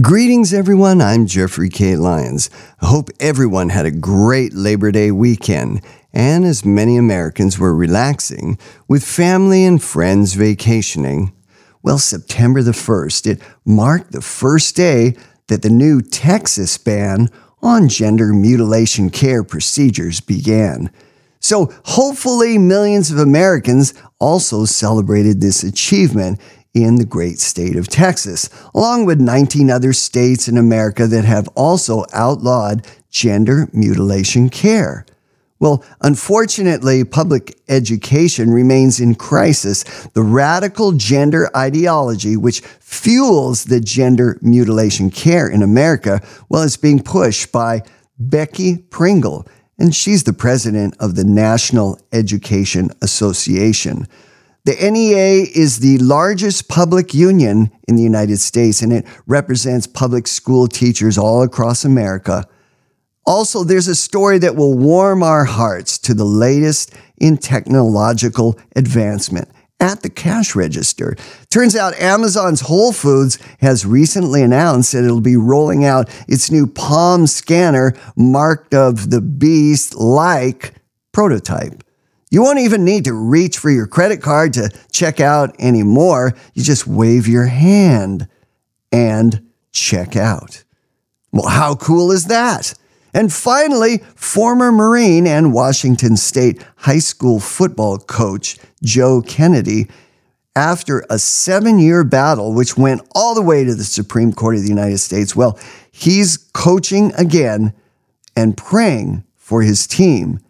Greetings, everyone. I'm Jeffrey K. Lyons. I hope everyone had a great Labor Day weekend, and as many Americans were relaxing with family and friends vacationing. Well, September the 1st, it marked the first day that the new Texas ban on gender mutilation care procedures began. So, hopefully, millions of Americans also celebrated this achievement in the great state of Texas, along with 19 other states in America that have also outlawed gender mutilation care. Well, unfortunately, public education remains in crisis. The radical gender ideology, which fuels the gender mutilation care in America, well, is being pushed by Becky Pringle, and she's the president of the National Education Association. The NEA is the largest public union in the United States and it represents public school teachers all across America. Also, there's a story that will warm our hearts to the latest in technological advancement at the cash register. Turns out Amazon's Whole Foods has recently announced that it'll be rolling out its new Palm scanner marked of the beast like prototype. You won't even need to reach for your credit card to check out anymore. You just wave your hand and check out. Well, how cool is that? And finally, former Marine and Washington State high school football coach Joe Kennedy, after a seven year battle, which went all the way to the Supreme Court of the United States, well, he's coaching again and praying for his team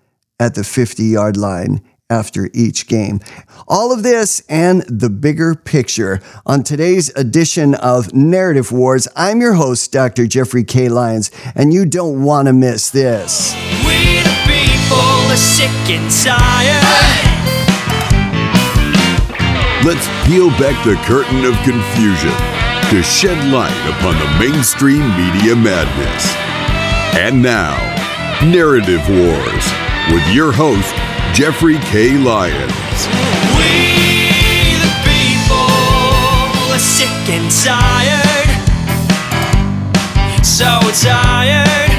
at the 50 yard line after each game. All of this and the bigger picture on today's edition of Narrative Wars. I'm your host, Dr. Jeffrey K. Lyons, and you don't want to miss this. We the people are sick and tired. Let's peel back the curtain of confusion to shed light upon the mainstream media madness. And now, Narrative Wars with your host, Jeffrey K. Lyons. We the people are sick and tired, so tired.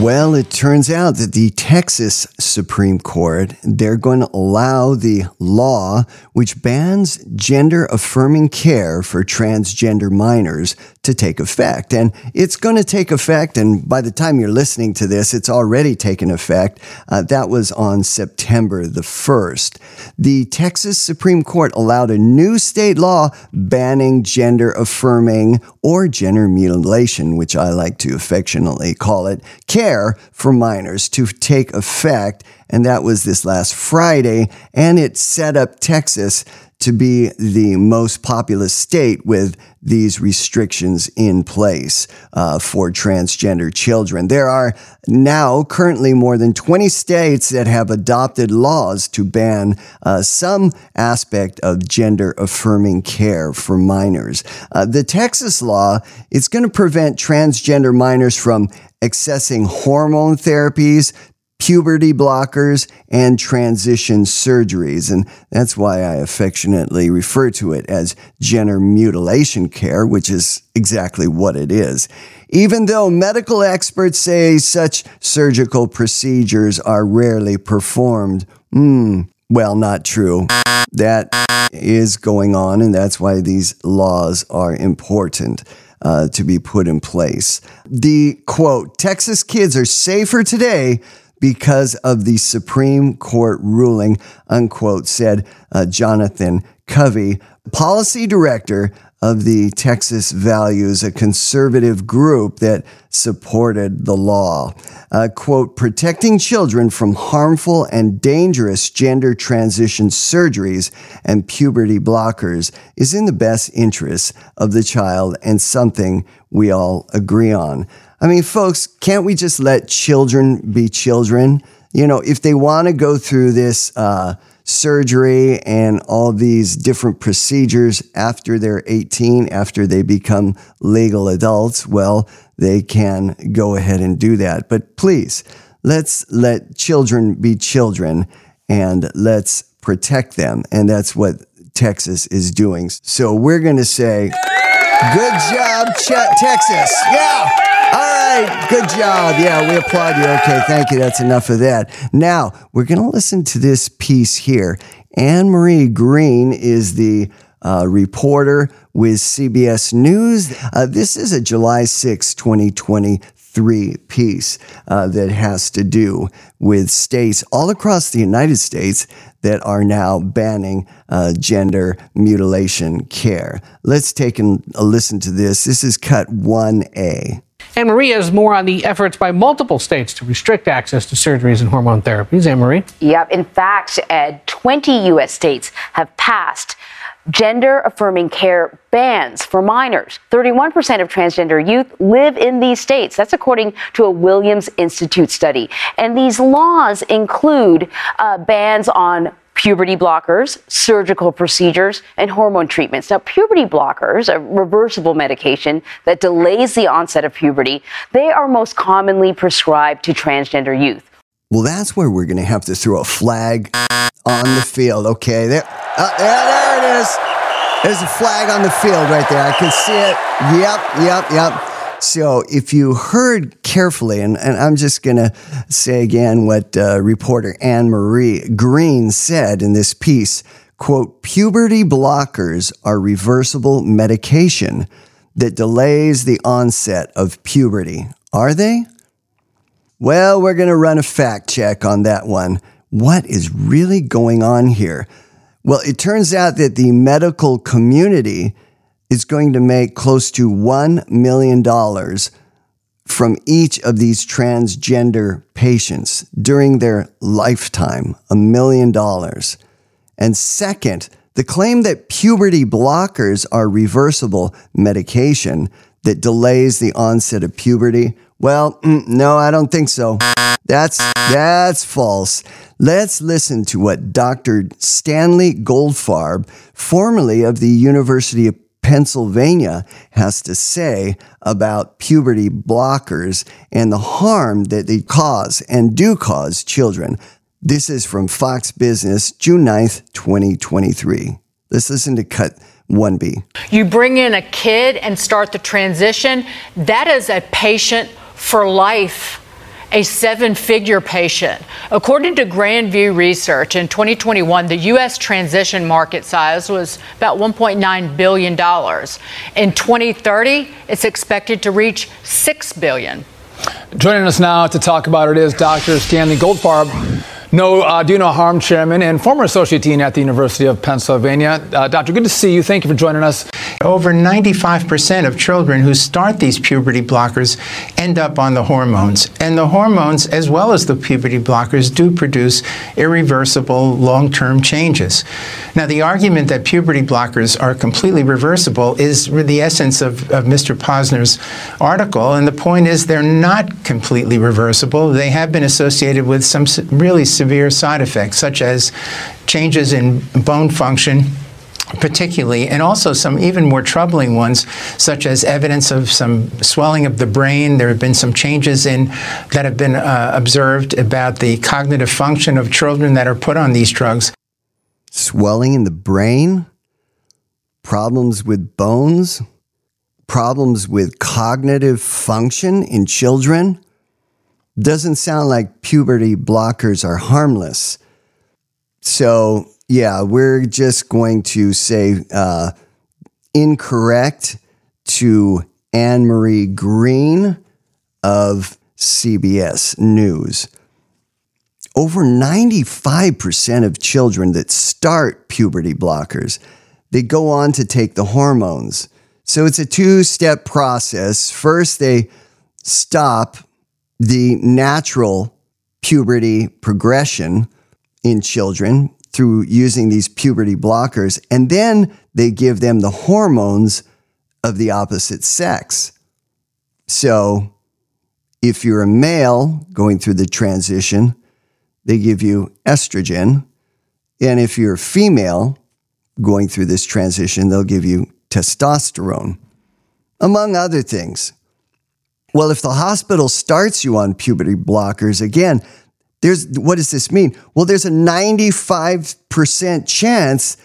Well, it turns out that the Texas Supreme Court, they're going to allow the law which bans gender affirming care for transgender minors to take effect. And it's going to take effect. And by the time you're listening to this, it's already taken effect. Uh, that was on September the 1st. The Texas Supreme Court allowed a new state law banning gender affirming or gender mutilation, which I like to affectionately call it, care for minors to take effect. And that was this last Friday. And it set up Texas to be the most populous state with these restrictions in place uh, for transgender children. There are now currently more than 20 states that have adopted laws to ban uh, some aspect of gender affirming care for minors. Uh, the Texas law is going to prevent transgender minors from accessing hormone therapies, puberty blockers, and transition surgeries. And that's why I affectionately refer to it as gender mutilation care, which is exactly what it is. Even though medical experts say such surgical procedures are rarely performed, hmm, well, not true. That is going on, and that's why these laws are important. Uh, to be put in place. The quote Texas kids are safer today because of the Supreme Court ruling, unquote, said uh, Jonathan Covey, policy director of the Texas Values, a conservative group that supported the law. Uh, quote, protecting children from harmful and dangerous gender transition surgeries and puberty blockers is in the best interests of the child and something we all agree on. I mean, folks, can't we just let children be children? You know, if they want to go through this uh, surgery and all these different procedures after they're 18, after they become legal adults, well, they can go ahead and do that. But please, let's let children be children and let's protect them. And that's what Texas is doing. So we're going to say, good job, Ch- Texas. Yeah. All right. Good job. Yeah, we applaud you. Okay. Thank you. That's enough of that. Now we're going to listen to this piece here. Anne Marie Green is the uh, reporter with CBS News. Uh, this is a July 6, 2023 piece uh, that has to do with states all across the United States that are now banning uh, gender mutilation care. Let's take a listen to this. This is cut 1A. Anne Marie has more on the efforts by multiple states to restrict access to surgeries and hormone therapies. Anne Marie? Yep. In fact, Ed, 20 U.S. states have passed gender affirming care bans for minors. 31% of transgender youth live in these states. That's according to a Williams Institute study. And these laws include uh, bans on puberty blockers, surgical procedures, and hormone treatments. Now, puberty blockers, a reversible medication that delays the onset of puberty, they are most commonly prescribed to transgender youth. Well, that's where we're going to have to throw a flag on the field. Okay, there, uh, there, there it is. There's a flag on the field right there. I can see it. Yep, yep, yep. So if you heard carefully, and, and I'm just going to say again what uh, reporter Anne Marie Green said in this piece, quote, puberty blockers are reversible medication that delays the onset of puberty. Are they? Well, we're going to run a fact check on that one. What is really going on here? Well, it turns out that the medical community is going to make close to $1 million from each of these transgender patients during their lifetime. A million dollars. And second, the claim that puberty blockers are reversible medication that delays the onset of puberty well, mm, no, I don't think so. That's that's false. Let's listen to what Dr. Stanley Goldfarb, formerly of the University of Pennsylvania, has to say about puberty blockers and the harm that they cause and do cause children. This is from Fox Business, June 9th, 2023. Let's listen to cut 1B. You bring in a kid and start the transition, that is a patient for life a seven figure patient. According to Grandview Research, in 2021, the U.S. transition market size was about $1.9 billion. In 2030, it's expected to reach 6 billion. Joining us now to talk about it is Dr. Stanley Goldfarb. No, uh, do no harm chairman and former associate dean at the University of Pennsylvania. Uh, doctor, good to see you. Thank you for joining us. Over 95% of children who start these puberty blockers end up on the hormones. And the hormones, as well as the puberty blockers, do produce irreversible long term changes. Now, the argument that puberty blockers are completely reversible is the essence of, of Mr. Posner's article. And the point is, they're not completely reversible. They have been associated with some really severe side effects, such as changes in bone function particularly, and also some even more troubling ones, such as evidence of some swelling of the brain. There have been some changes in that have been uh, observed about the cognitive function of children that are put on these drugs. Swelling in the brain, problems with bones, problems with cognitive function in children. Doesn't sound like puberty blockers are harmless. So, yeah, we're just going to say uh, incorrect to Anne Marie Green of CBS News. Over 95% of children that start puberty blockers, they go on to take the hormones. So it's a two-step process. First, they stop the natural puberty progression in children through using these puberty blockers, and then they give them the hormones of the opposite sex. So, if you're a male going through the transition, they give you estrogen. And if you're a female going through this transition, they'll give you testosterone, among other things. Well, if the hospital starts you on puberty blockers, again, there's what does this mean? Well, there's a 95% chance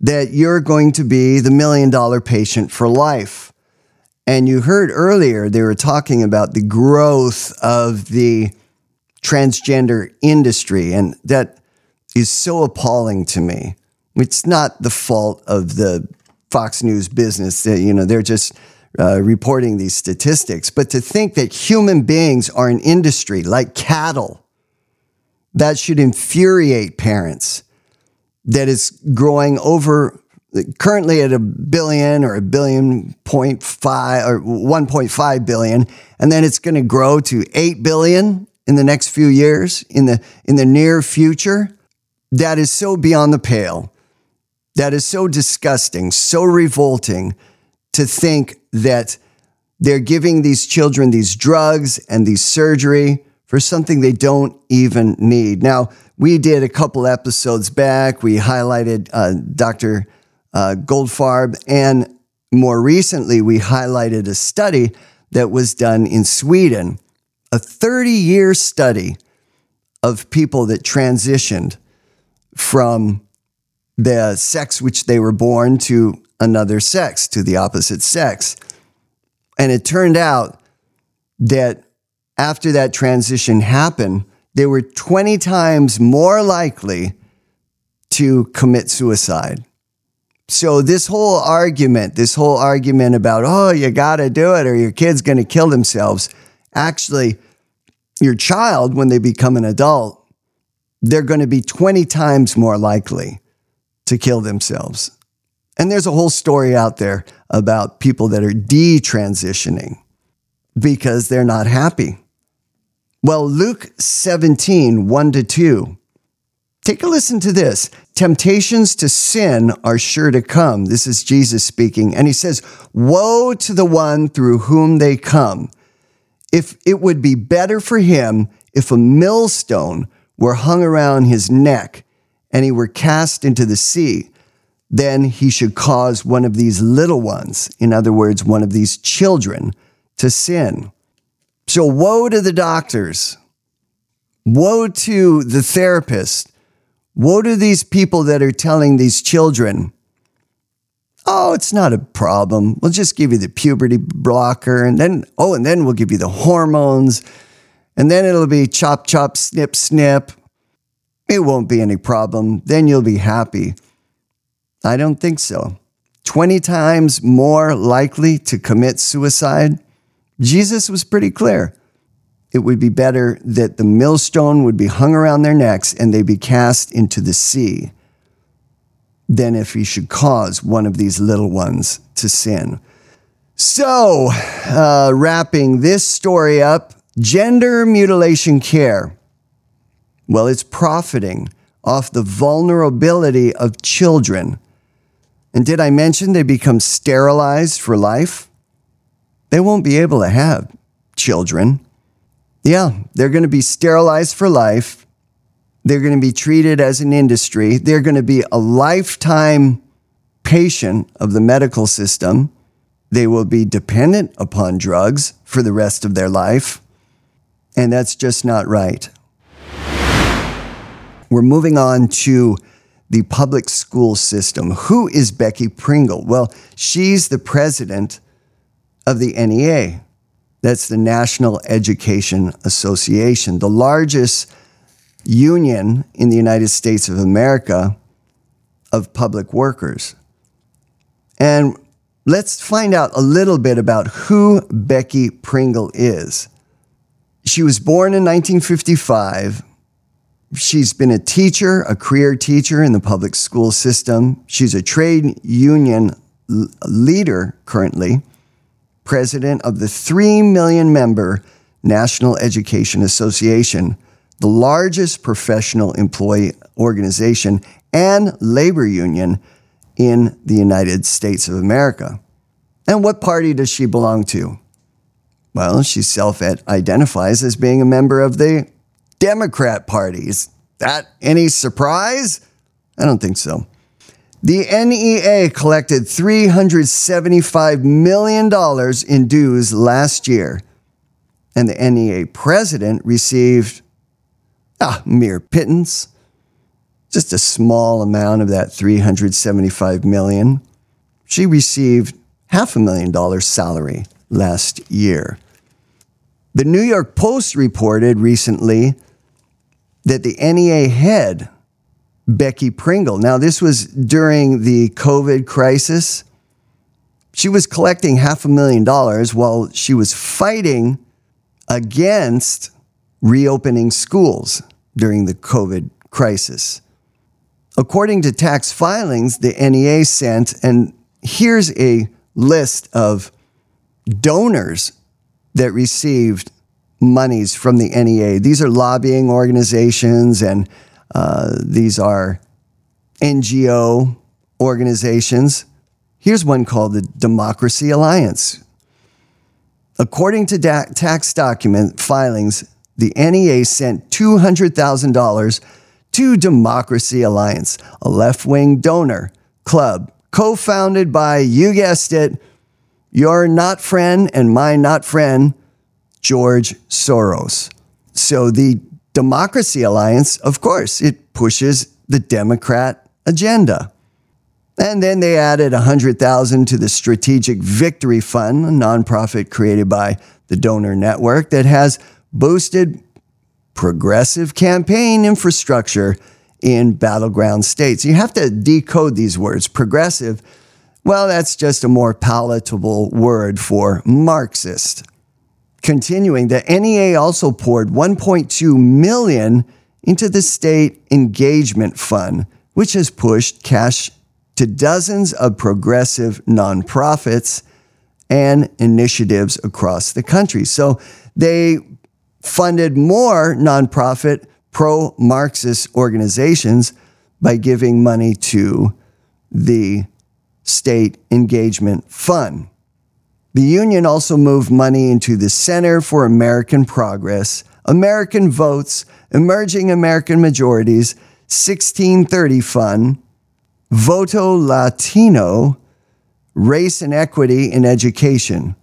that you're going to be the million dollar patient for life. And you heard earlier they were talking about the growth of the transgender industry, and that is so appalling to me. It's not the fault of the Fox News business you know, they're just uh, reporting these statistics, but to think that human beings are an industry like cattle, that should infuriate parents that is growing over currently at a billion or a billion point five or 1.5 billion and then it's going to grow to 8 billion in the next few years in the in the near future. That is so beyond the pale. That is so disgusting so revolting to think that they're giving these children these drugs and these surgery for something they don't even need now we did a couple episodes back. We highlighted uh, Dr. Uh, Goldfarb, and more recently, we highlighted a study that was done in Sweden, a 30 year study of people that transitioned from the sex which they were born to another sex, to the opposite sex. And it turned out that after that transition happened, they were 20 times more likely to commit suicide. So, this whole argument, this whole argument about, oh, you got to do it or your kid's going to kill themselves, actually, your child, when they become an adult, they're going to be 20 times more likely to kill themselves. And there's a whole story out there about people that are detransitioning because they're not happy. Well, Luke 17, 1 to 2. Take a listen to this. Temptations to sin are sure to come. This is Jesus speaking. And he says, Woe to the one through whom they come. If it would be better for him if a millstone were hung around his neck and he were cast into the sea, then he should cause one of these little ones, in other words, one of these children, to sin. So, woe to the doctors. Woe to the therapist. Woe to these people that are telling these children, oh, it's not a problem. We'll just give you the puberty blocker. And then, oh, and then we'll give you the hormones. And then it'll be chop, chop, snip, snip. It won't be any problem. Then you'll be happy. I don't think so. 20 times more likely to commit suicide Jesus was pretty clear. It would be better that the millstone would be hung around their necks and they be cast into the sea than if he should cause one of these little ones to sin. So, uh, wrapping this story up, gender mutilation care. Well, it's profiting off the vulnerability of children. And did I mention they become sterilized for life? they won't be able to have children. Yeah, they're going to be sterilized for life. They're going to be treated as an industry. They're going to be a lifetime patient of the medical system. They will be dependent upon drugs for the rest of their life. And that's just not right. We're moving on to the public school system. Who is Becky Pringle? Well, she's the president of the NEA. That's the National Education Association, the largest union in the United States of America of public workers. And let's find out a little bit about who Becky Pringle is. She was born in 1955. She's been a teacher, a career teacher in the public school system. She's a trade union leader currently president of the 3 million member National Education Association, the largest professional employee organization and labor union in the United States of America. And what party does she belong to? Well, she self identifies as being a member of the Democrat Party. Is that any surprise? I don't think so. The NEA collected $375 million in dues last year, and the NEA president received a mere pittance. just a small amount of that 375 million. She received half a million dollars salary last year. The New York Post reported recently that the NEA head, Becky Pringle, now this was during the COVID crisis, she was collecting half a million dollars while she was fighting against reopening schools during the COVID crisis. According to tax filings, the NEA sent, and here's a list of donors that received monies from the NEA. These are lobbying organizations and uh, these are NGO organizations. Here's one called the Democracy Alliance. According to da- tax document filings, the NEA sent $200,000 to Democracy Alliance, a left wing donor club co founded by, you guessed it, your not friend and my not friend, George Soros. So the Democracy Alliance, of course, it pushes the Democrat agenda. And then they added 100,000 to the Strategic Victory Fund, a nonprofit created by the Donor Network that has boosted progressive campaign infrastructure in battleground states. You have to decode these words. Progressive, well, that's just a more palatable word for Marxist. Continuing, the NEA also poured 1.2 million into the state engagement fund, which has pushed cash to dozens of progressive nonprofits and initiatives across the country. So they funded more nonprofit pro Marxist organizations by giving money to the State Engagement Fund. The union also moved money into the Center for American Progress, American Votes, Emerging American Majorities, 1630 Fund, Voto Latino, Race and Equity in Education.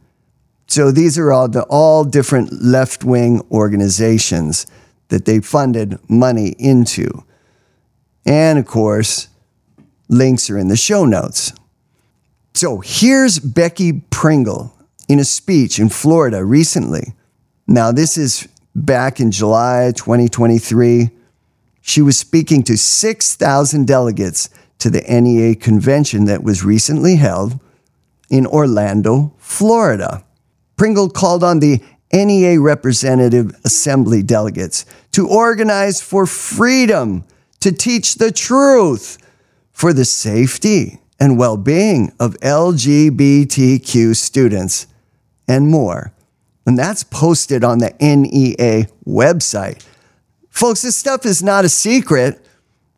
So these are all the all different left-wing organizations that they funded money into. And of course, links are in the show notes. So here's Becky Pringle in a speech in Florida recently. Now, this is back in July 2023. She was speaking to 6,000 delegates to the NEA convention that was recently held in Orlando, Florida. Pringle called on the NEA Representative Assembly delegates to organize for freedom, to teach the truth for the safety and well being of LGBTQ students and more. And that's posted on the NEA website. Folks, this stuff is not a secret.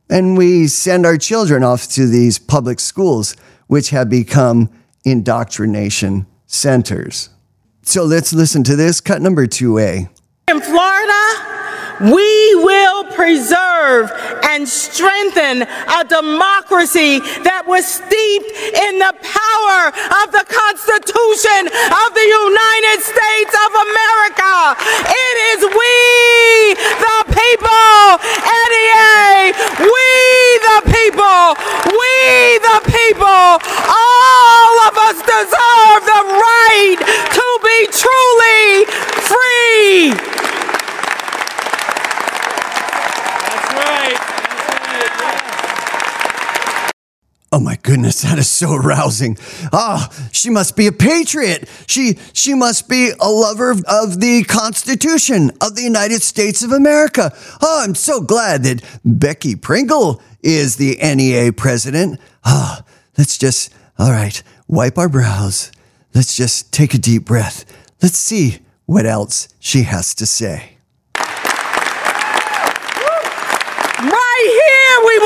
And we send our children off to these public schools, which have become indoctrination centers. So let's listen to this. Cut number 2A. In Florida, we will preserve and strengthen a democracy that was steeped in the power of the Constitution of the United States of America. It is we, the people, NEA, we the people, we the people, all of us deserve the right to be truly free. Oh my goodness, that is so arousing. Ah, she must be a patriot. She she must be a lover of, of the Constitution of the United States of America. Oh, I'm so glad that Becky Pringle is the NEA president. Ah, let's just all right, wipe our brows. Let's just take a deep breath. Let's see what else she has to say. Right here, we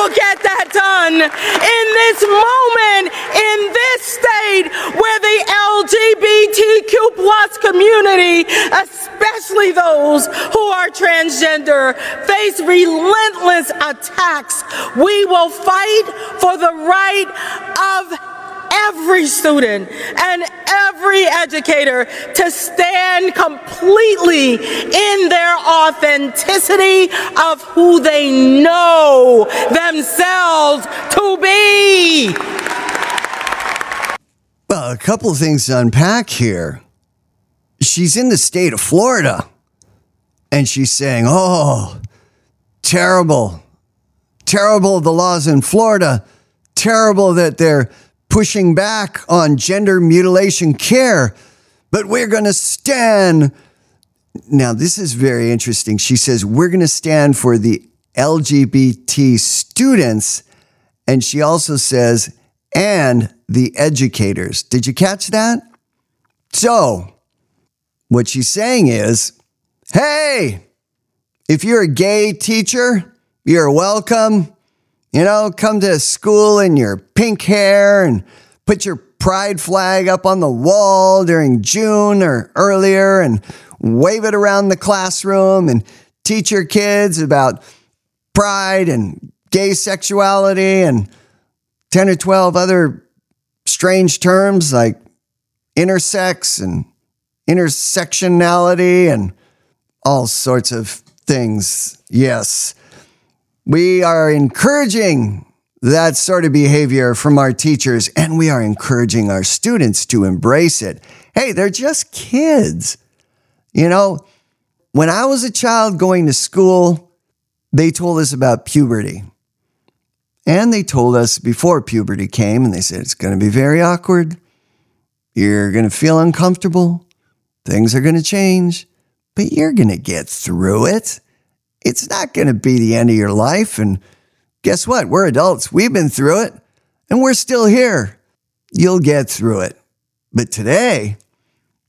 done. In this moment, in this state where the LGBTQ plus community, especially those who are transgender, face relentless attacks, we will fight for the right of every student and every educator to stand completely in their authenticity of who they know themselves to be. Well, a couple of things to unpack here. She's in the state of Florida and she's saying, Oh, terrible, terrible the laws in Florida, terrible that they're pushing back on gender mutilation care, but we're going to stand. Now, this is very interesting. She says, We're going to stand for the LGBT students. And she also says, and the educators. Did you catch that? So, what she's saying is, hey, if you're a gay teacher, you're welcome. You know, come to school in your pink hair and put your pride flag up on the wall during June or earlier and wave it around the classroom and teach your kids about pride and gay sexuality and 10 or 12 other strange terms like intersex and intersectionality and all sorts of things. Yes. We are encouraging that sort of behavior from our teachers, and we are encouraging our students to embrace it. Hey, they're just kids. You know, when I was a child going to school, they told us about puberty. And they told us before puberty came, and they said it's going to be very awkward. You're going to feel uncomfortable. Things are going to change, but you're going to get through it. It's not going to be the end of your life. And guess what? We're adults. We've been through it, and we're still here. You'll get through it. But today,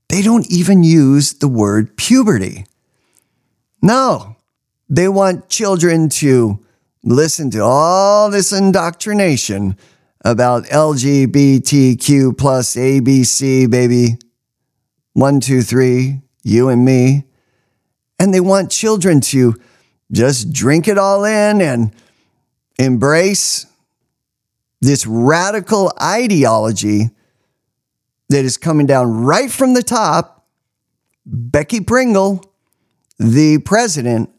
they don't even use the word puberty. No, they want children to listen to all this indoctrination about LGBTQ plus ABC, baby. One, two, three, you and me. And they want children to just drink it all in and embrace this radical ideology that is coming down right from the top. Becky Pringle, the president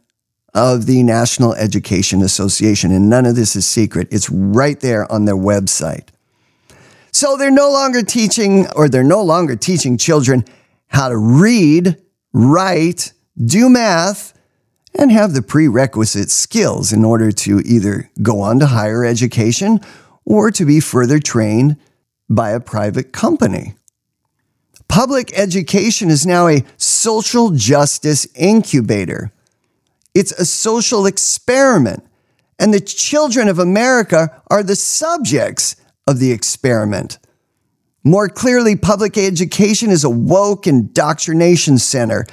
of the National Education Association. And none of this is secret, it's right there on their website. So they're no longer teaching, or they're no longer teaching children how to read, write, do math, and have the prerequisite skills in order to either go on to higher education or to be further trained by a private company. Public education is now a social justice incubator. It's a social experiment, and the children of America are the subjects of the experiment. More clearly, public education is a woke indoctrination center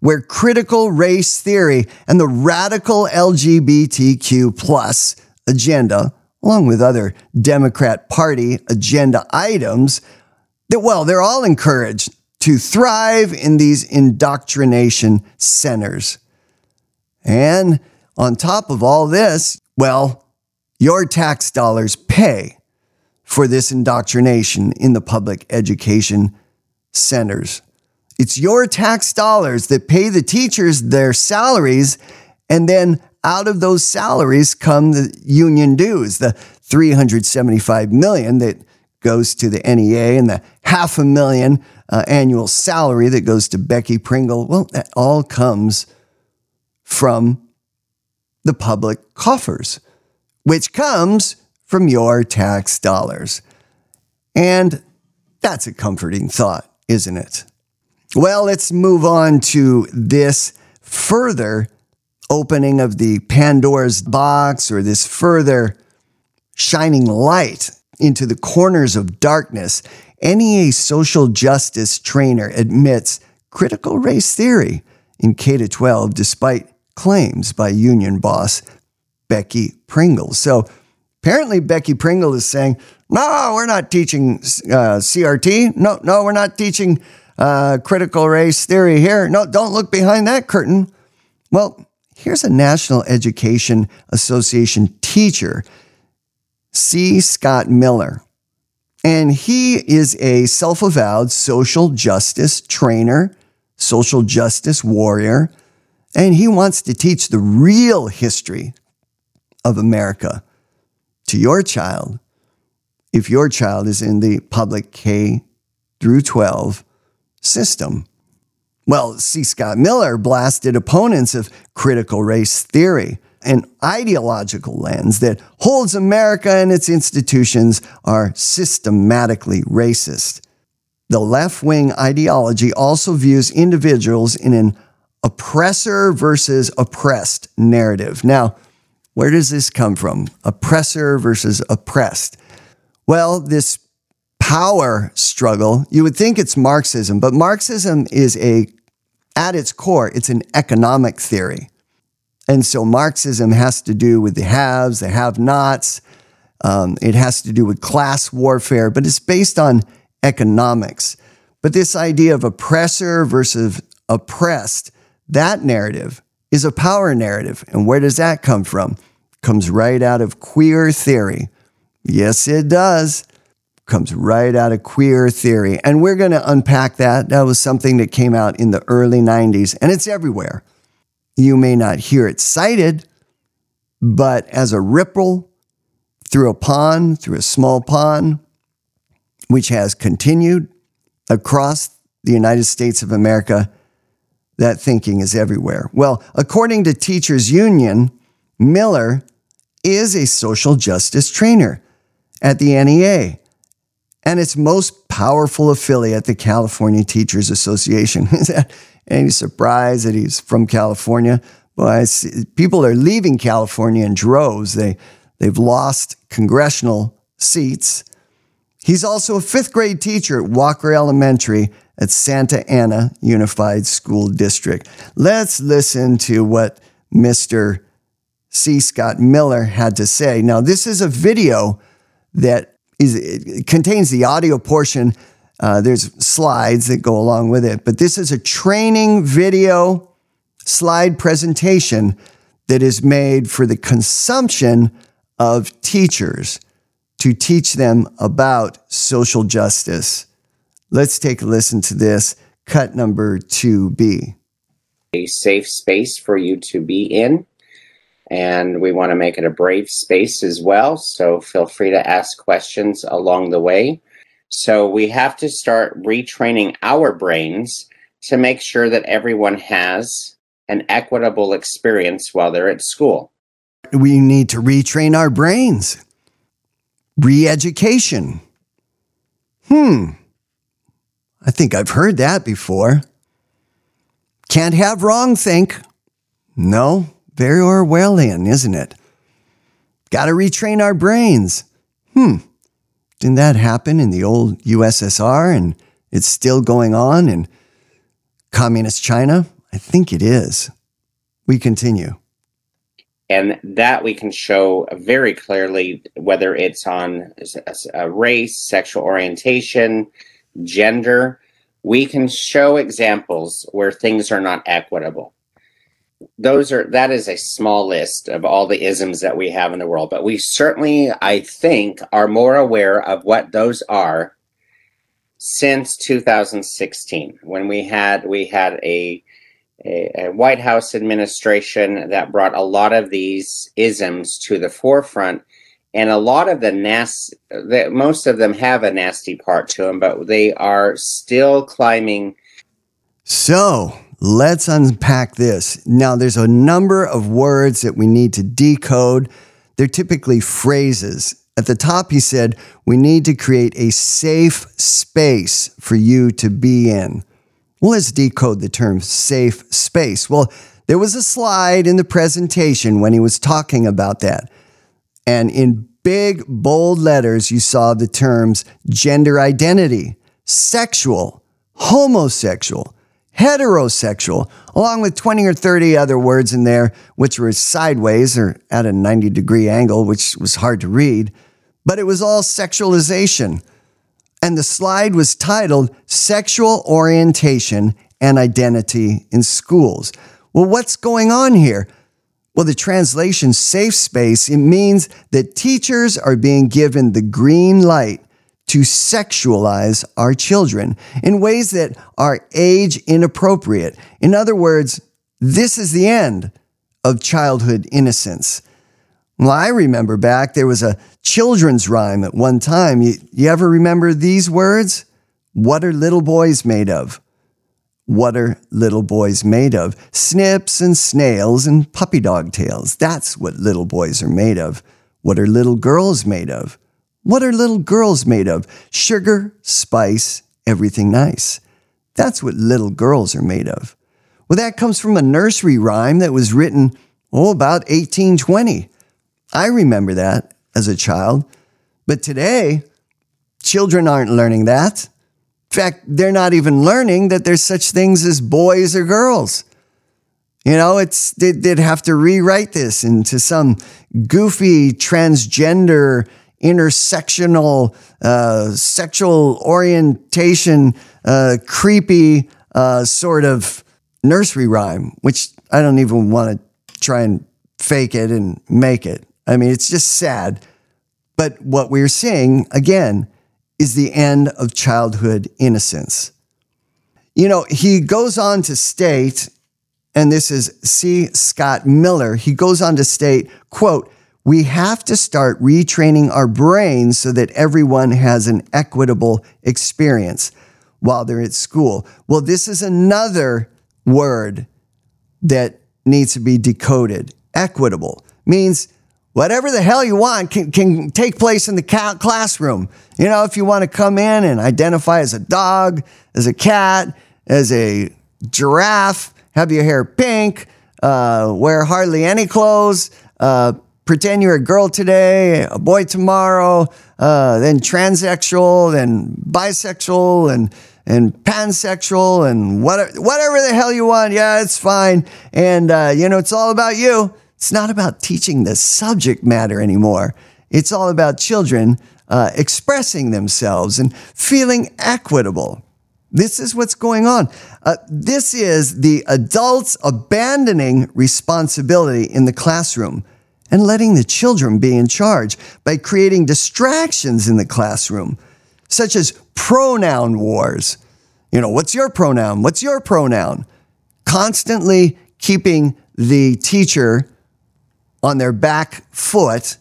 where critical race theory and the radical LGBTQ plus agenda, along with other Democrat Party agenda items, that, well, they're all encouraged to thrive in these indoctrination centers. And on top of all this, well, your tax dollars pay for this indoctrination in the public education centers. It's your tax dollars that pay the teachers their salaries, and then out of those salaries come the union dues, the 375 million that goes to the NEA and the half a million uh, annual salary that goes to Becky Pringle. Well, that all comes from the public coffers, which comes from your tax dollars. And that's a comforting thought, isn't it? Well, let's move on to this further opening of the Pandora's box or this further shining light into the corners of darkness. NEA social justice trainer admits critical race theory in K 12 despite claims by union boss Becky Pringle. So apparently, Becky Pringle is saying, no, we're not teaching uh, CRT. No, no, we're not teaching uh, critical race theory here. No, don't look behind that curtain. Well, here's a National Education Association teacher, C. Scott Miller, And he is a self avowed social justice trainer, social justice warrior, and he wants to teach the real history of America to your child if your child is in the public K through 12 system. Well, C. Scott Miller blasted opponents of critical race theory, an ideological lens that holds America and its institutions are systematically racist. The left wing ideology also views individuals in an oppressor versus oppressed narrative. Now, where does this come from? Oppressor versus oppressed. Well, this power struggle, you would think it's Marxism, but Marxism is a, at its core, it's an economic theory. And so Marxism has to do with the haves, the have nots. Um, it has to do with class warfare, but it's based on economics. But this idea of oppressor versus oppressed, that narrative is a power narrative. And where does that come from? Comes right out of queer theory. Yes, it does. Comes right out of queer theory. And we're going to unpack that. That was something that came out in the early 90s, and it's everywhere. You may not hear it cited, but as a ripple through a pond, through a small pond, which has continued across the United States of America, that thinking is everywhere. Well, according to Teachers Union, Miller is a social justice trainer at the NEA and its most powerful affiliate, the California Teachers Association. Is that any surprise that he's from California? Well, I people are leaving California in droves. They, they've lost congressional seats. He's also a fifth grade teacher at Walker Elementary at Santa Ana Unified School District. Let's listen to what Mr. C. Scott Miller had to say. Now, this is a video that is it contains the audio portion. Uh, there's slides that go along with it, but this is a training video slide presentation that is made for the consumption of teachers to teach them about social justice. Let's take a listen to this. Cut number 2B. A safe space for you to be in and we want to make it a brave space as well. So feel free to ask questions along the way. So we have to start retraining our brains to make sure that everyone has an equitable experience while they're at school. We need to retrain our brains. Re education. Hmm. I think I've heard that before. Can't have wrong think. No, very Orwellian, isn't it? Got to retrain our brains. Hmm. Didn't that happen in the old USSR and it's still going on in communist China? I think it is. We continue. And that we can show very clearly whether it's on a race, sexual orientation, gender. We can show examples where things are not equitable those are that is a small list of all the isms that we have in the world but we certainly i think are more aware of what those are since 2016 when we had we had a, a, a white house administration that brought a lot of these isms to the forefront and a lot of the nasty that most of them have a nasty part to them but they are still climbing so Let's unpack this. Now, there's a number of words that we need to decode. They're typically phrases. At the top, he said, We need to create a safe space for you to be in. Well, let's decode the term safe space. Well, there was a slide in the presentation when he was talking about that. And in big, bold letters, you saw the terms gender identity, sexual, homosexual, heterosexual, along with 20 or 30 other words in there, which were sideways or at a 90 degree angle, which was hard to read. But it was all sexualization. And the slide was titled Sexual Orientation and Identity in Schools. Well, what's going on here? Well, the translation safe space, it means that teachers are being given the green light to sexualize our children in ways that are age inappropriate. In other words, this is the end of childhood innocence. Well, I remember back there was a children's rhyme at one time. You, you ever remember these words? What are little boys made of? What are little boys made of? Snips and snails and puppy dog tails. That's what little boys are made of. What are little girls made of? What are little girls made of? Sugar, spice, everything nice. That's what little girls are made of. Well, that comes from a nursery rhyme that was written, oh, about 1820. I remember that as a child. But today, children aren't learning that. In fact, they're not even learning that there's such things as boys or girls. You know, it's they'd, have to rewrite this into some goofy transgender, intersectional, uh, sexual orientation, uh, creepy uh, sort of nursery rhyme, which I don't even want to try and fake it and make it. I mean, it's just sad. But what we're seeing, again, is the end of childhood innocence. You know, he goes on to state, and this is C. Scott Miller, he goes on to state, quote, we have to start retraining our brains so that everyone has an equitable experience while they're at school. Well, this is another word that needs to be decoded. Equitable means whatever the hell you want can, can take place in the classroom. You know, if you want to come in and identify as a dog, as a cat, as a giraffe, have your hair pink, uh, wear hardly any clothes, uh, pretend you're a girl today, a boy tomorrow, uh, then transsexual, then bisexual, and and pansexual, and whatever, whatever the hell you want. Yeah, it's fine. And uh, you know, it's all about you. It's not about teaching the subject matter anymore. It's all about children uh, expressing themselves and feeling equitable. This is what's going on. Uh, this is the adults abandoning responsibility in the classroom and letting the children be in charge by creating distractions in the classroom, such as pronoun wars. You know, what's your pronoun? What's your pronoun? Constantly keeping the teacher on their back foot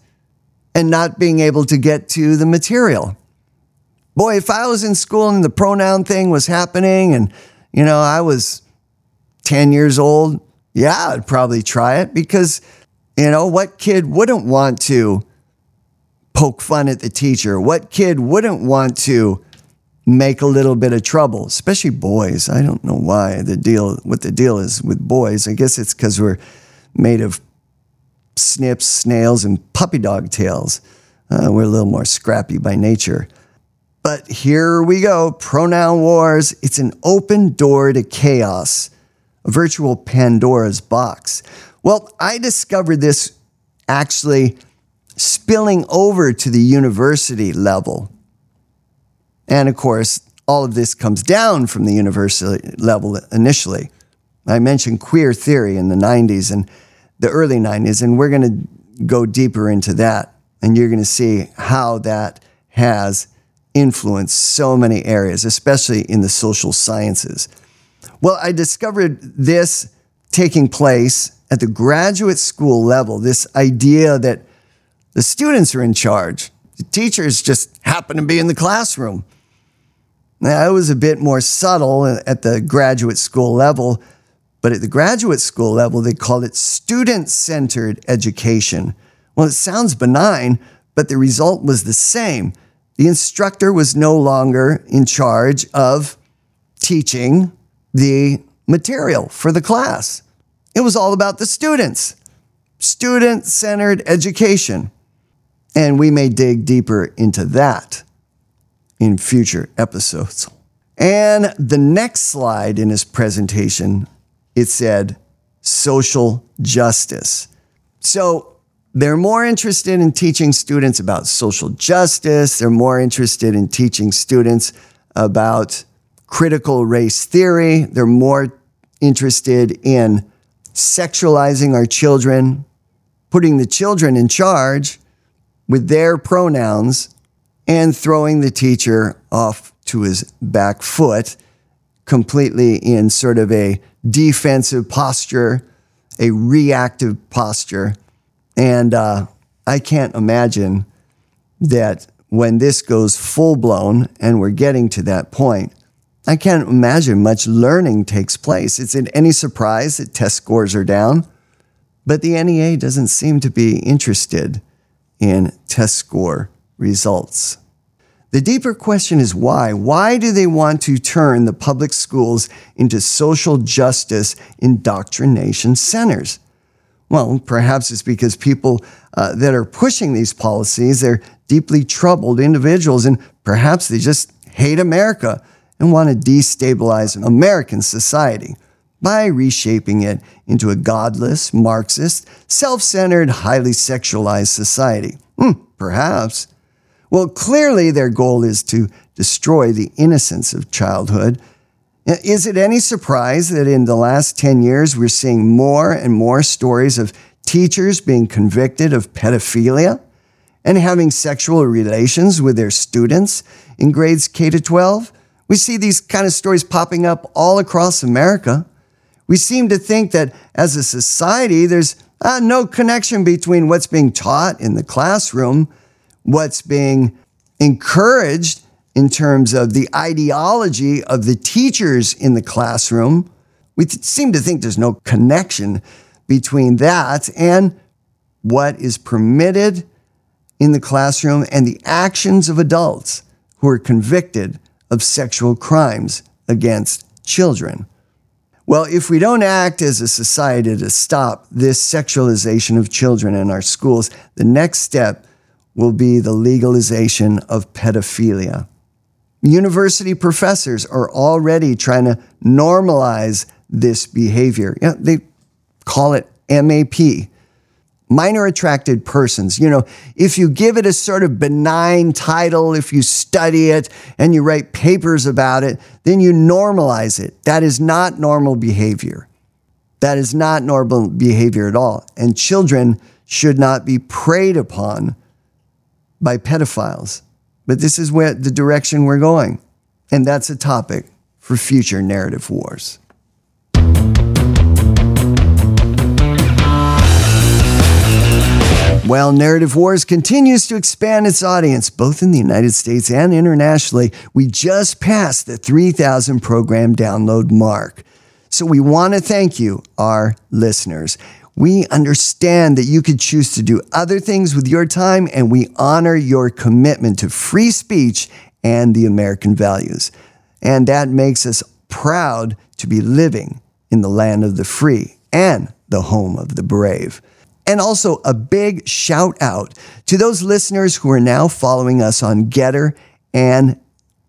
and not being able to get to the material. Boy, if I was in school and the pronoun thing was happening and, you know, I was 10 years old, yeah, I'd probably try it because, you know, what kid wouldn't want to poke fun at the teacher? What kid wouldn't want to make a little bit of trouble, especially boys? I don't know why the deal, what the deal is with boys. I guess it's because we're made of snips, snails, and puppy dog tails. Uh, we're a little more scrappy by nature. But here we go pronoun wars. It's an open door to chaos, a virtual Pandora's box. Well, I discovered this actually spilling over to the university level. And of course, all of this comes down from the university level initially. I mentioned queer theory in the 90s, and the early 90s. And we're going to go deeper into that. And you're going to see how that has influenced so many areas, especially in the social sciences. Well, I discovered this taking place at the graduate school level this idea that the students are in charge, the teachers just happen to be in the classroom. Now, it was a bit more subtle at the graduate school level but at the graduate school level, they called it student centered education. Well, it sounds benign, but the result was the same. The instructor was no longer in charge of teaching the material for the class. It was all about the students, student centered education. And we may dig deeper into that in future episodes. And the next slide in his presentation it said social justice. So they're more interested in teaching students about social justice. They're more interested in teaching students about critical race theory. They're more interested in sexualizing our children, putting the children in charge with their pronouns and throwing the teacher off to his back foot, completely in sort of a defensive posture, a reactive posture. And uh, I can't imagine that when this goes full blown and we're getting to that point, I can't imagine much learning takes place. It's in any surprise that test scores are down, but the NEA doesn't seem to be interested in test score results. The deeper question is why? Why do they want to turn the public schools into social justice indoctrination centers? Well, perhaps it's because people uh, that are pushing these policies, they're deeply troubled individuals, and perhaps they just hate America and want to destabilize American society by reshaping it into a godless, Marxist, self centered, highly sexualized society. Hmm, perhaps. Well, clearly their goal is to destroy the innocence of childhood. Is it any surprise that in the last 10 years we're seeing more and more stories of teachers being convicted of pedophilia and having sexual relations with their students in grades K to 12? We see these kind of stories popping up all across America. We seem to think that as a society, there's uh, no connection between what's being taught in the classroom, what's being encouraged in terms of the ideology of the teachers in the classroom. We th- seem to think there's no connection between that and what is permitted in the classroom and the actions of adults who are convicted of sexual crimes against children. Well, if we don't act as a society to stop this sexualization of children in our schools, the next step will be the legalization of pedophilia. University professors are already trying to normalize this behavior. Know, they call it MAP, minor attracted persons. You know, if you give it a sort of benign title, if you study it and you write papers about it, then you normalize it. That is not normal behavior. That is not normal behavior at all. And children should not be preyed upon by pedophiles. But this is where the direction we're going. And that's a topic for future narrative wars. While Narrative Wars continues to expand its audience both in the United States and internationally, we just passed the 3,000 program download mark. So we want to thank you, our listeners. We understand that you could choose to do other things with your time, and we honor your commitment to free speech and the American values. And that makes us proud to be living in the land of the free and the home of the brave. And also a big shout out to those listeners who are now following us on Gettr and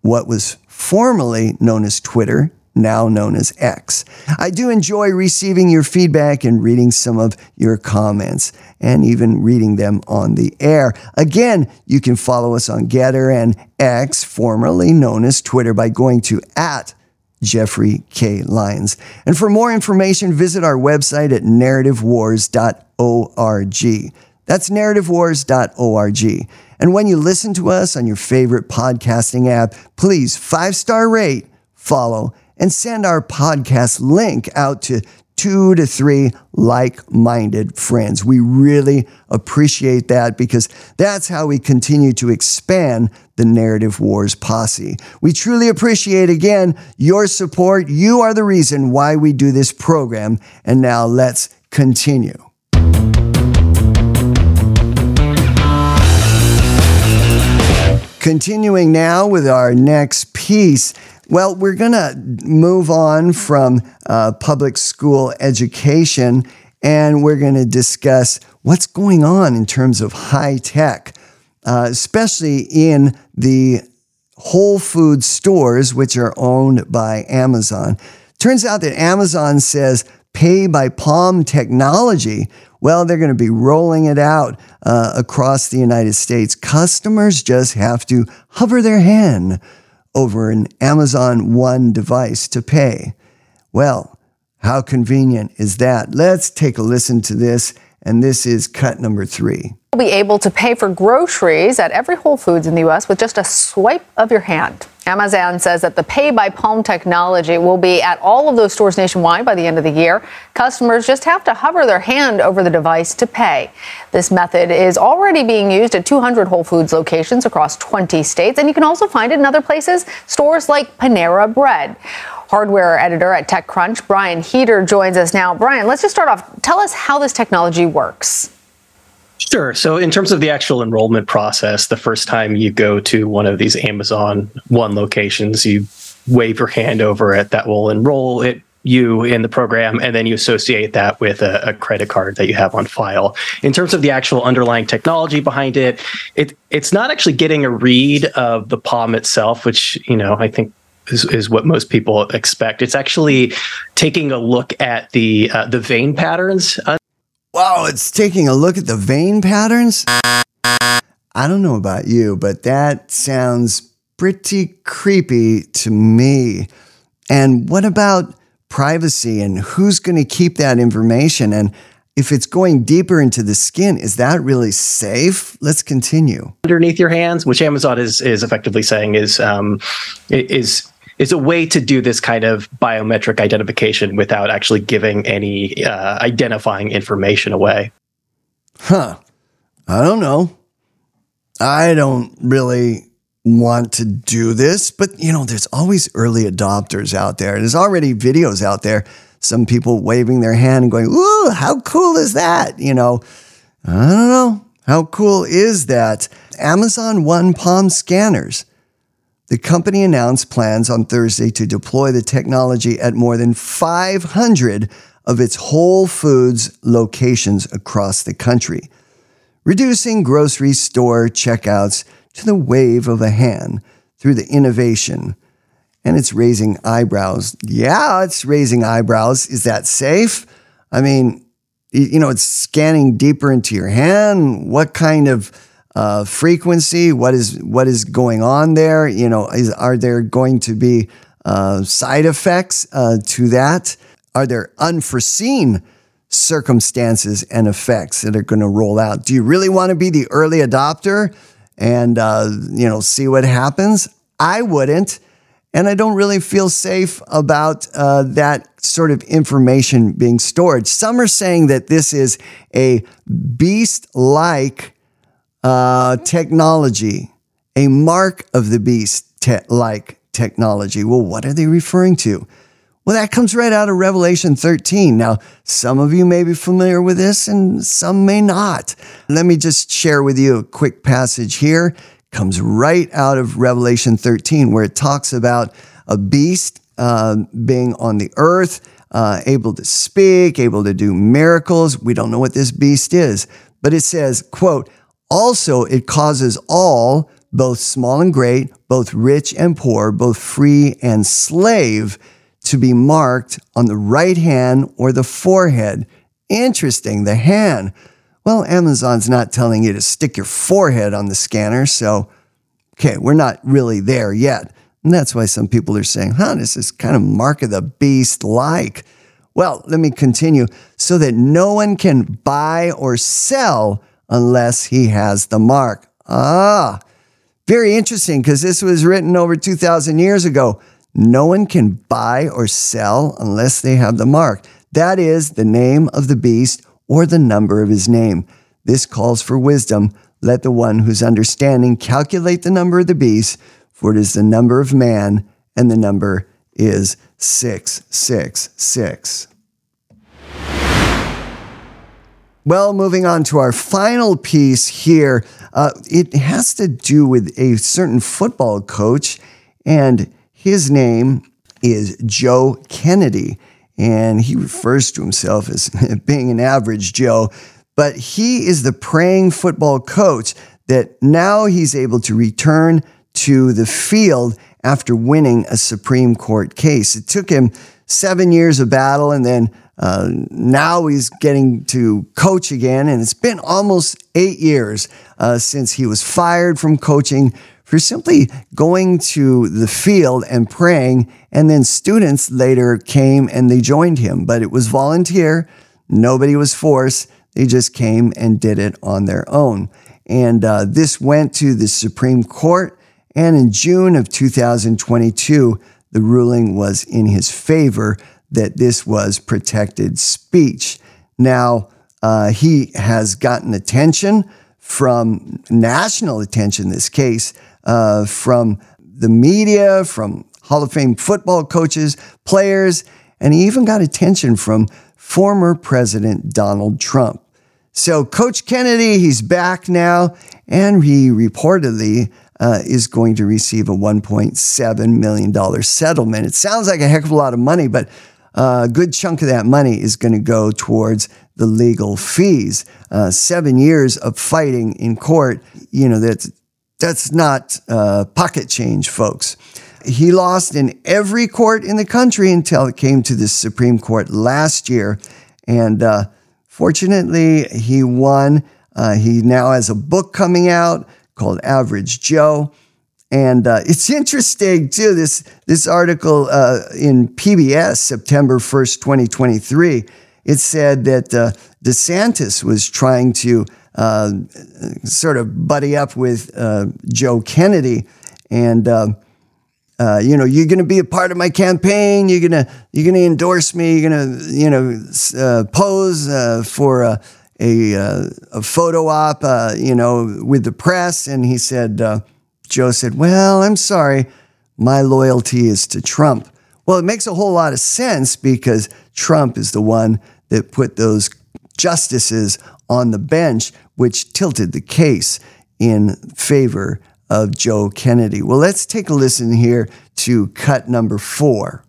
what was formerly known as Twitter, now known as X. I do enjoy receiving your feedback and reading some of your comments and even reading them on the air. Again, you can follow us on Gettr and X, formerly known as Twitter, by going to at Jeffrey K. Lyons. And for more information, visit our website at narrativewars.org. That's narrativewars.org. And when you listen to us on your favorite podcasting app, please five star rate, follow, and send our podcast link out to two to three like minded friends. We really appreciate that because that's how we continue to expand the Narrative Wars posse. We truly appreciate again your support. You are the reason why we do this program. And now let's continue. Continuing now with our next piece. Well, we're going to move on from uh, public school education and we're going to discuss what's going on in terms of high tech, uh, especially in the Whole Food stores, which are owned by Amazon. Turns out that Amazon says pay by palm technology. Well, they're going to be rolling it out uh, across the United States. Customers just have to hover their hand over an Amazon One device to pay. Well, how convenient is that? Let's take a listen to this, and this is cut number three. You'll be able to pay for groceries at every Whole Foods in the U.S. with just a swipe of your hand. Amazon says that the pay by palm technology will be at all of those stores nationwide by the end of the year. Customers just have to hover their hand over the device to pay. This method is already being used at 200 Whole Foods locations across 20 states, and you can also find it in other places, stores like Panera Bread. Hardware editor at TechCrunch, Brian Heater, joins us now. Brian, let's just start off. Tell us how this technology works. Sure. So, in terms of the actual enrollment process, the first time you go to one of these Amazon One locations, you wave your hand over it. That will enroll it you in the program, and then you associate that with a, a, credit card that you have on file. In terms of the actual underlying technology behind it, it it's not actually getting a read of the palm itself, which you know I think is, is what most people expect. It's actually taking a look at the uh, the vein patterns Wow, it's taking a look at the vein patterns. I don't know about you, but that sounds pretty creepy to me. And what about privacy and who's going to keep that information? And if it's going deeper into the skin, is that really safe? Let's continue. Underneath your hands, which Amazon is is effectively saying is um, is is a way to do this kind of biometric identification without actually giving any uh, identifying information away. Huh. I don't know. I don't really want to do this, but you know, there's always early adopters out there. There's already videos out there. Some people waving their hand and going, Ooh, how cool is that? You know, I don't know. How cool is that? Amazon One Palm scanners the company announced plans on Thursday to deploy the technology at more than 500 of its Whole Foods locations across the country, reducing grocery store checkouts to the wave of a hand through the innovation. And it's raising eyebrows. Yeah, it's raising eyebrows. Is that safe? I mean, you know, it's scanning deeper into your hand. What kind of uh, frequency, what is what is going on there. You know, is, are there going to be uh, side effects uh, to that? Are there unforeseen circumstances and effects that are going to roll out? Do you really want to be the early adopter and uh, you know see what happens? I wouldn't. And I don't really feel safe about uh, that sort of information being stored. Some are saying that this is a beast like uh, technology, a mark of the beast te- like technology. Well, what are they referring to? Well, that comes right out of Revelation 13. Now, some of you may be familiar with this and some may not. Let me just share with you a quick passage here. Comes right out of Revelation 13, where it talks about a beast uh, being on the earth, uh, able to speak, able to do miracles. We don't know what this beast is, but it says, quote, also, it causes all, both small and great, both rich and poor, both free and slave, to be marked on the right hand or the forehead. Interesting, the hand. Well, Amazon's not telling you to stick your forehead on the scanner, so, okay, we're not really there yet. And that's why some people are saying, huh, this is kind of mark of the beast like. Well, let me continue. So that no one can buy or sell unless he has the mark. Ah, very interesting because this was written over 2,000 years ago. No one can buy or sell unless they have the mark. That is the name of the beast or the number of his name. This calls for wisdom. Let the one who's understanding calculate the number of the beast, for it is the number of man, and the number is 666. Well, moving on to our final piece here, uh, it has to do with a certain football coach, and his name is Joe Kennedy. And he refers to himself as being an average Joe, but he is the praying football coach that now he's able to return to the field after winning a Supreme Court case. It took him seven years of battle and then uh, now he's getting to coach again, and it's been almost eight years uh, since he was fired from coaching for simply going to the field and praying. And then students later came and they joined him, but it was volunteer. Nobody was forced. They just came and did it on their own. And uh, this went to the Supreme Court. And in June of 2022, the ruling was in his favor that this was protected speech. Now, uh, he has gotten attention from national attention, this case, uh, from the media, from Hall of Fame football coaches, players, and he even got attention from former President Donald Trump. So, Coach Kennedy, he's back now, and he reportedly uh, is going to receive a $1.7 million settlement. It sounds like a heck of a lot of money, but a good chunk of that money is going to go towards the legal fees. Uh, seven years of fighting in court, you know, that's, that's not uh, pocket change, folks. He lost in every court in the country until it came to the Supreme Court last year. And uh, fortunately, he won. Uh, he now has a book coming out called Average Joe. And uh, it's interesting too. This this article uh, in PBS, September first, twenty twenty three. It said that uh, DeSantis was trying to uh, sort of buddy up with uh, Joe Kennedy, and uh, you know, you're going to be a part of my campaign. You're gonna you're gonna endorse me. You're gonna you know pose for a a, a photo op, you know, with the press. And he said Joe said, Well, I'm sorry, my loyalty is to Trump. Well, it makes a whole lot of sense because Trump is the one that put those justices on the bench, which tilted the case in favor of Joe Kennedy. Well, let's take a listen here to cut number four.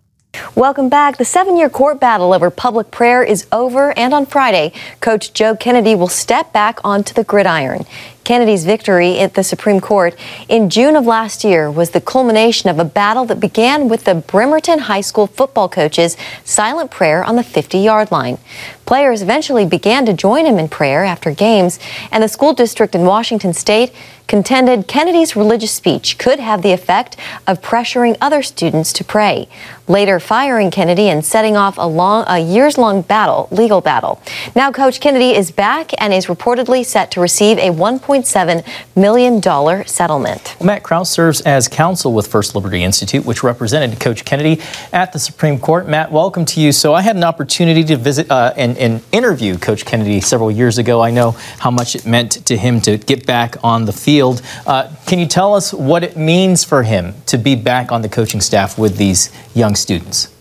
Welcome back. The seven year court battle over public prayer is over, and on Friday, Coach Joe Kennedy will step back onto the gridiron. Kennedy's victory at the Supreme Court in June of last year was the culmination of a battle that began with the Bremerton High School football coach's silent prayer on the 50 yard line. Players eventually began to join him in prayer after games, and the school district in Washington state contended Kennedy's religious speech could have the effect of pressuring other students to pray, later firing Kennedy and setting off a long, a years-long battle, legal battle. Now, Coach Kennedy is back and is reportedly set to receive a 1.7 million dollar settlement. Well, Matt Krause serves as counsel with First Liberty Institute, which represented Coach Kennedy at the Supreme Court. Matt, welcome to you. So, I had an opportunity to visit uh, and, and interview Coach Kennedy several years ago. I know how much it meant to him to get back on the field field. Uh, can you tell us what it means for him to be back on the coaching staff with these young students?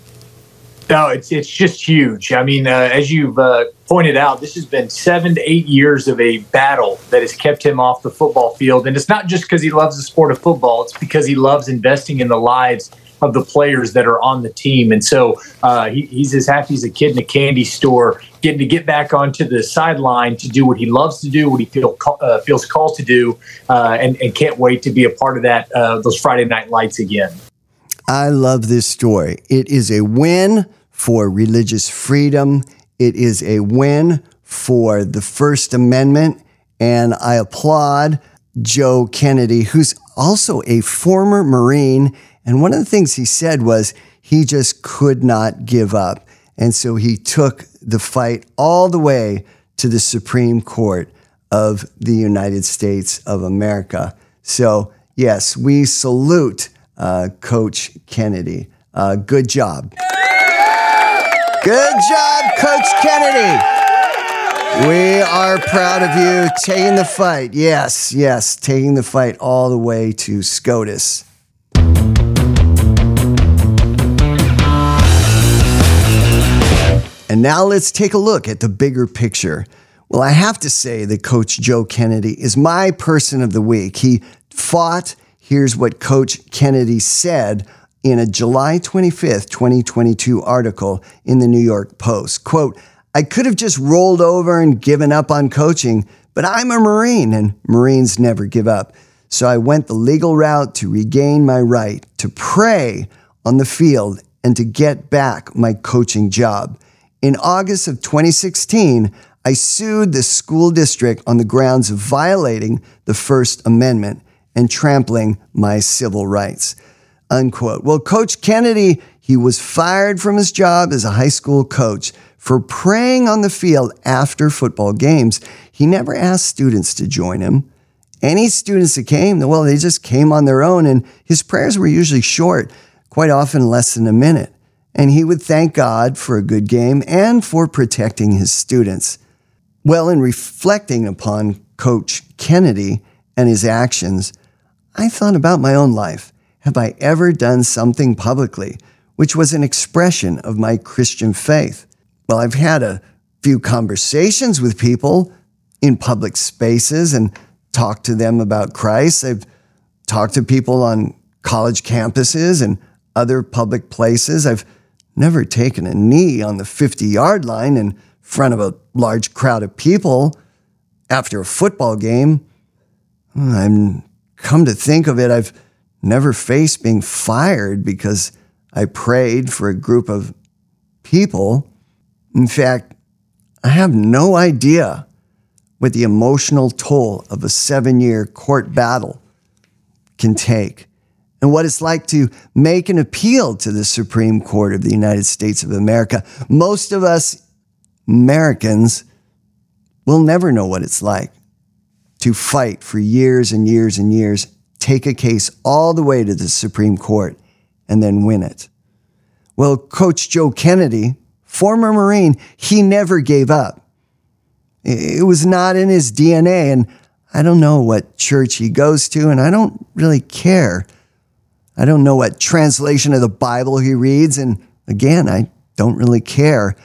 No, it's it's just huge. I mean, uh, as you've uh, pointed out, this has been seven to eight years of a battle that has kept him off the football field, and it's not just because he loves the sport of football; it's because he loves investing in the lives of the players that are on the team. And so uh, he, he's as happy as a kid in a candy store, getting to get back onto the sideline to do what he loves to do, what he feel, uh, feels called to do, uh, and, and, can't wait to be a part of that uh, those Friday night lights again. I love this story. It is a win for religious freedom. It is a win for the First Amendment. And I applaud Joe Kennedy, who's also a former Marine and one of the things he said was he just could not give up. And so he took the fight all the way to the Supreme Court of the United States of America. So, yes, we salute uh, Coach Kennedy. Uh, good job. Good job, Coach Kennedy. We are proud of you taking the fight. Yes, yes, taking the fight all the way to SCOTUS. And now let's take a look at the bigger picture. Well, I have to say that Coach Joe Kennedy is my person of the week. He fought. Here's what Coach Kennedy said in a July 25th, 2022 article in the New York Post. Quote, I could have just rolled over and given up on coaching, but I'm a Marine and Marines never give up. So I went the legal route to regain my right to pray on the field and to get back my coaching job. In August of 2016, I sued the school district on the grounds of violating the First Amendment and trampling my civil rights. Unquote. Well, Coach Kennedy, he was fired from his job as a high school coach for praying on the field after football games. He never asked students to join him. Any students that came, well, they just came on their own, and his prayers were usually short, quite often less than a minute. And he would thank God for a good game and for protecting his students. Well, in reflecting upon Coach Kennedy and his actions, I thought about my own life. Have I ever done something publicly which was an expression of my Christian faith? Well, I've had a few conversations with people in public spaces and talked to them about Christ. I've talked to people on college campuses and other public places. I've never taken a knee on the 50 yard line in front of a large crowd of people after a football game. Hmm, I'm come to think of it, I've never faced being fired because I prayed for a group of people. In fact, I have no idea what the emotional toll of a seven year court battle can take and what it's like to make an appeal to the Supreme Court of the United States of America. Most of us Americans will never know what it's like to fight for years and years and years, take a case all the way to the Supreme Court, and then win it. Well, Coach Joe Kennedy, former Marine, he never gave up. It was not in his DNA, and I don't know what church he goes to, and I don't really care. I don't know what translation of the Bible he reads, and again, I don't really care.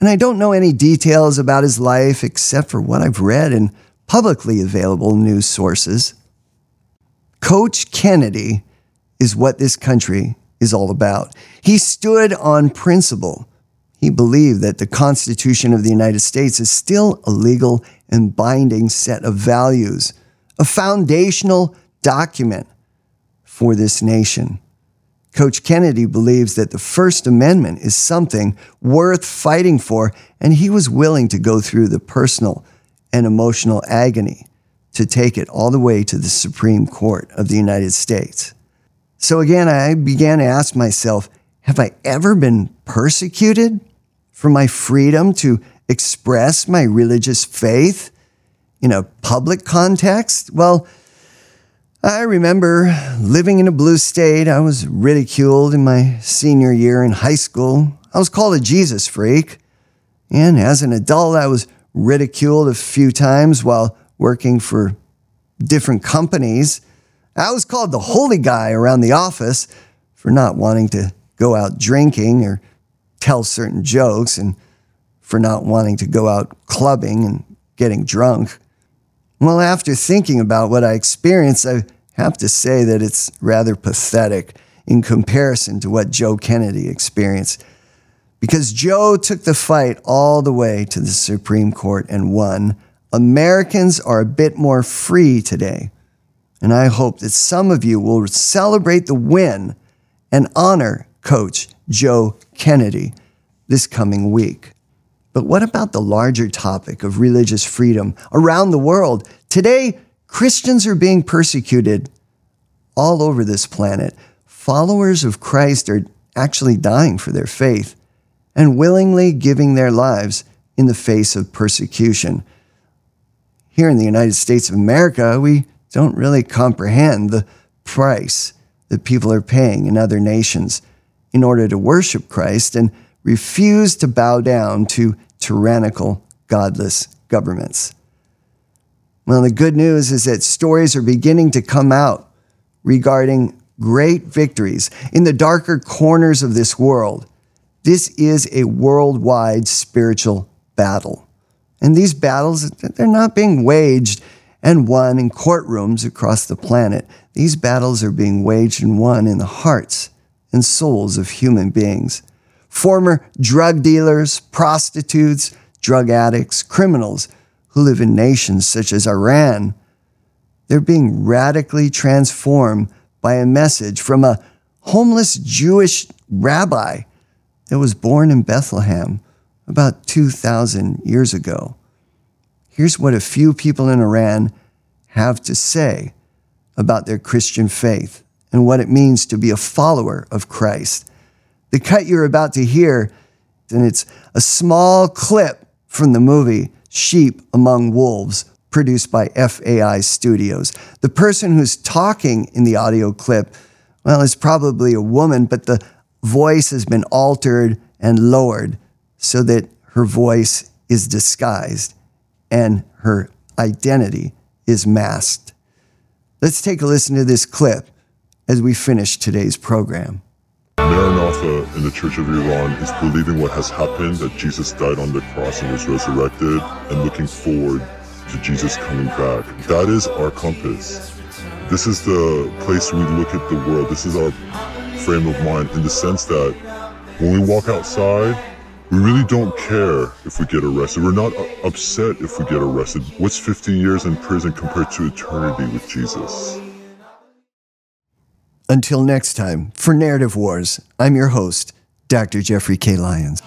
And I don't know any details about his life except for what I've read in publicly available news sources. Coach Kennedy is what this country is all about. He stood on principle. He believed that the Constitution of the United States is still a legal and binding set of values, a foundational document for this nation. Coach Kennedy believes that the First Amendment is something worth fighting for, and he was willing to go through the personal and emotional agony to take it all the way to the Supreme Court of the United States. So again, I began to ask myself have I ever been persecuted for my freedom to express my religious faith in a public context? Well, I remember living in a blue state. I was ridiculed in my senior year in high school. I was called a Jesus freak. And as an adult, I was ridiculed a few times while working for different companies. I was called the holy guy around the office for not wanting to go out drinking or tell certain jokes and for not wanting to go out clubbing and getting drunk. Well, after thinking about what I experienced, I have to say that it's rather pathetic in comparison to what Joe Kennedy experienced. Because Joe took the fight all the way to the Supreme Court and won. Americans are a bit more free today. And I hope that some of you will celebrate the win and honor Coach Joe Kennedy this coming week. But what about the larger topic of religious freedom around the world? Today, Christians are being persecuted all over this planet. Followers of Christ are actually dying for their faith and willingly giving their lives in the face of persecution. Here in the United States of America, we don't really comprehend the price that people are paying in other nations in order to worship Christ and refuse to bow down to tyrannical, godless governments. Well, the good news is that stories are beginning to come out regarding great victories in the darker corners of this world. This is a worldwide spiritual battle. And these battles, they're not being waged and won in courtrooms across the planet. These battles are being waged and won in the hearts and souls of human beings. Former drug dealers, prostitutes, drug addicts, criminals who live in nations such as Iran, they're being radically transformed by a message from a homeless Jewish rabbi that was born in Bethlehem about 2,000 years ago. Here's what a few people in Iran have to say about their Christian faith and what it means to be a follower of Christ. The cut you're about to hear And it's a small clip from the movie Sheep Among Wolves, produced by FAI Studios. The person who's talking in the audio clip, well, is probably a woman, but the voice has been altered and lowered so that her voice is disguised and her identity is masked. Let's take a listen to this clip as we finish today's program. Maranatha in the Church of Iran is believing what has happened, that Jesus died on the cross and was resurrected, and looking forward to Jesus coming back. That is our compass. This is the place we look at the world. This is our frame of mind in the sense that when we walk outside, we really don't care if we get arrested. We're not uh, upset if we get arrested. What's 50 years in prison compared to eternity with Jesus? Until next time, for Narrative Wars, I'm your host, Dr. Jeffrey K. Lyons.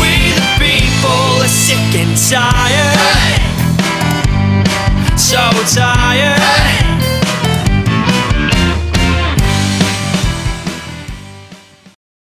We the people are sick and tired. So tired.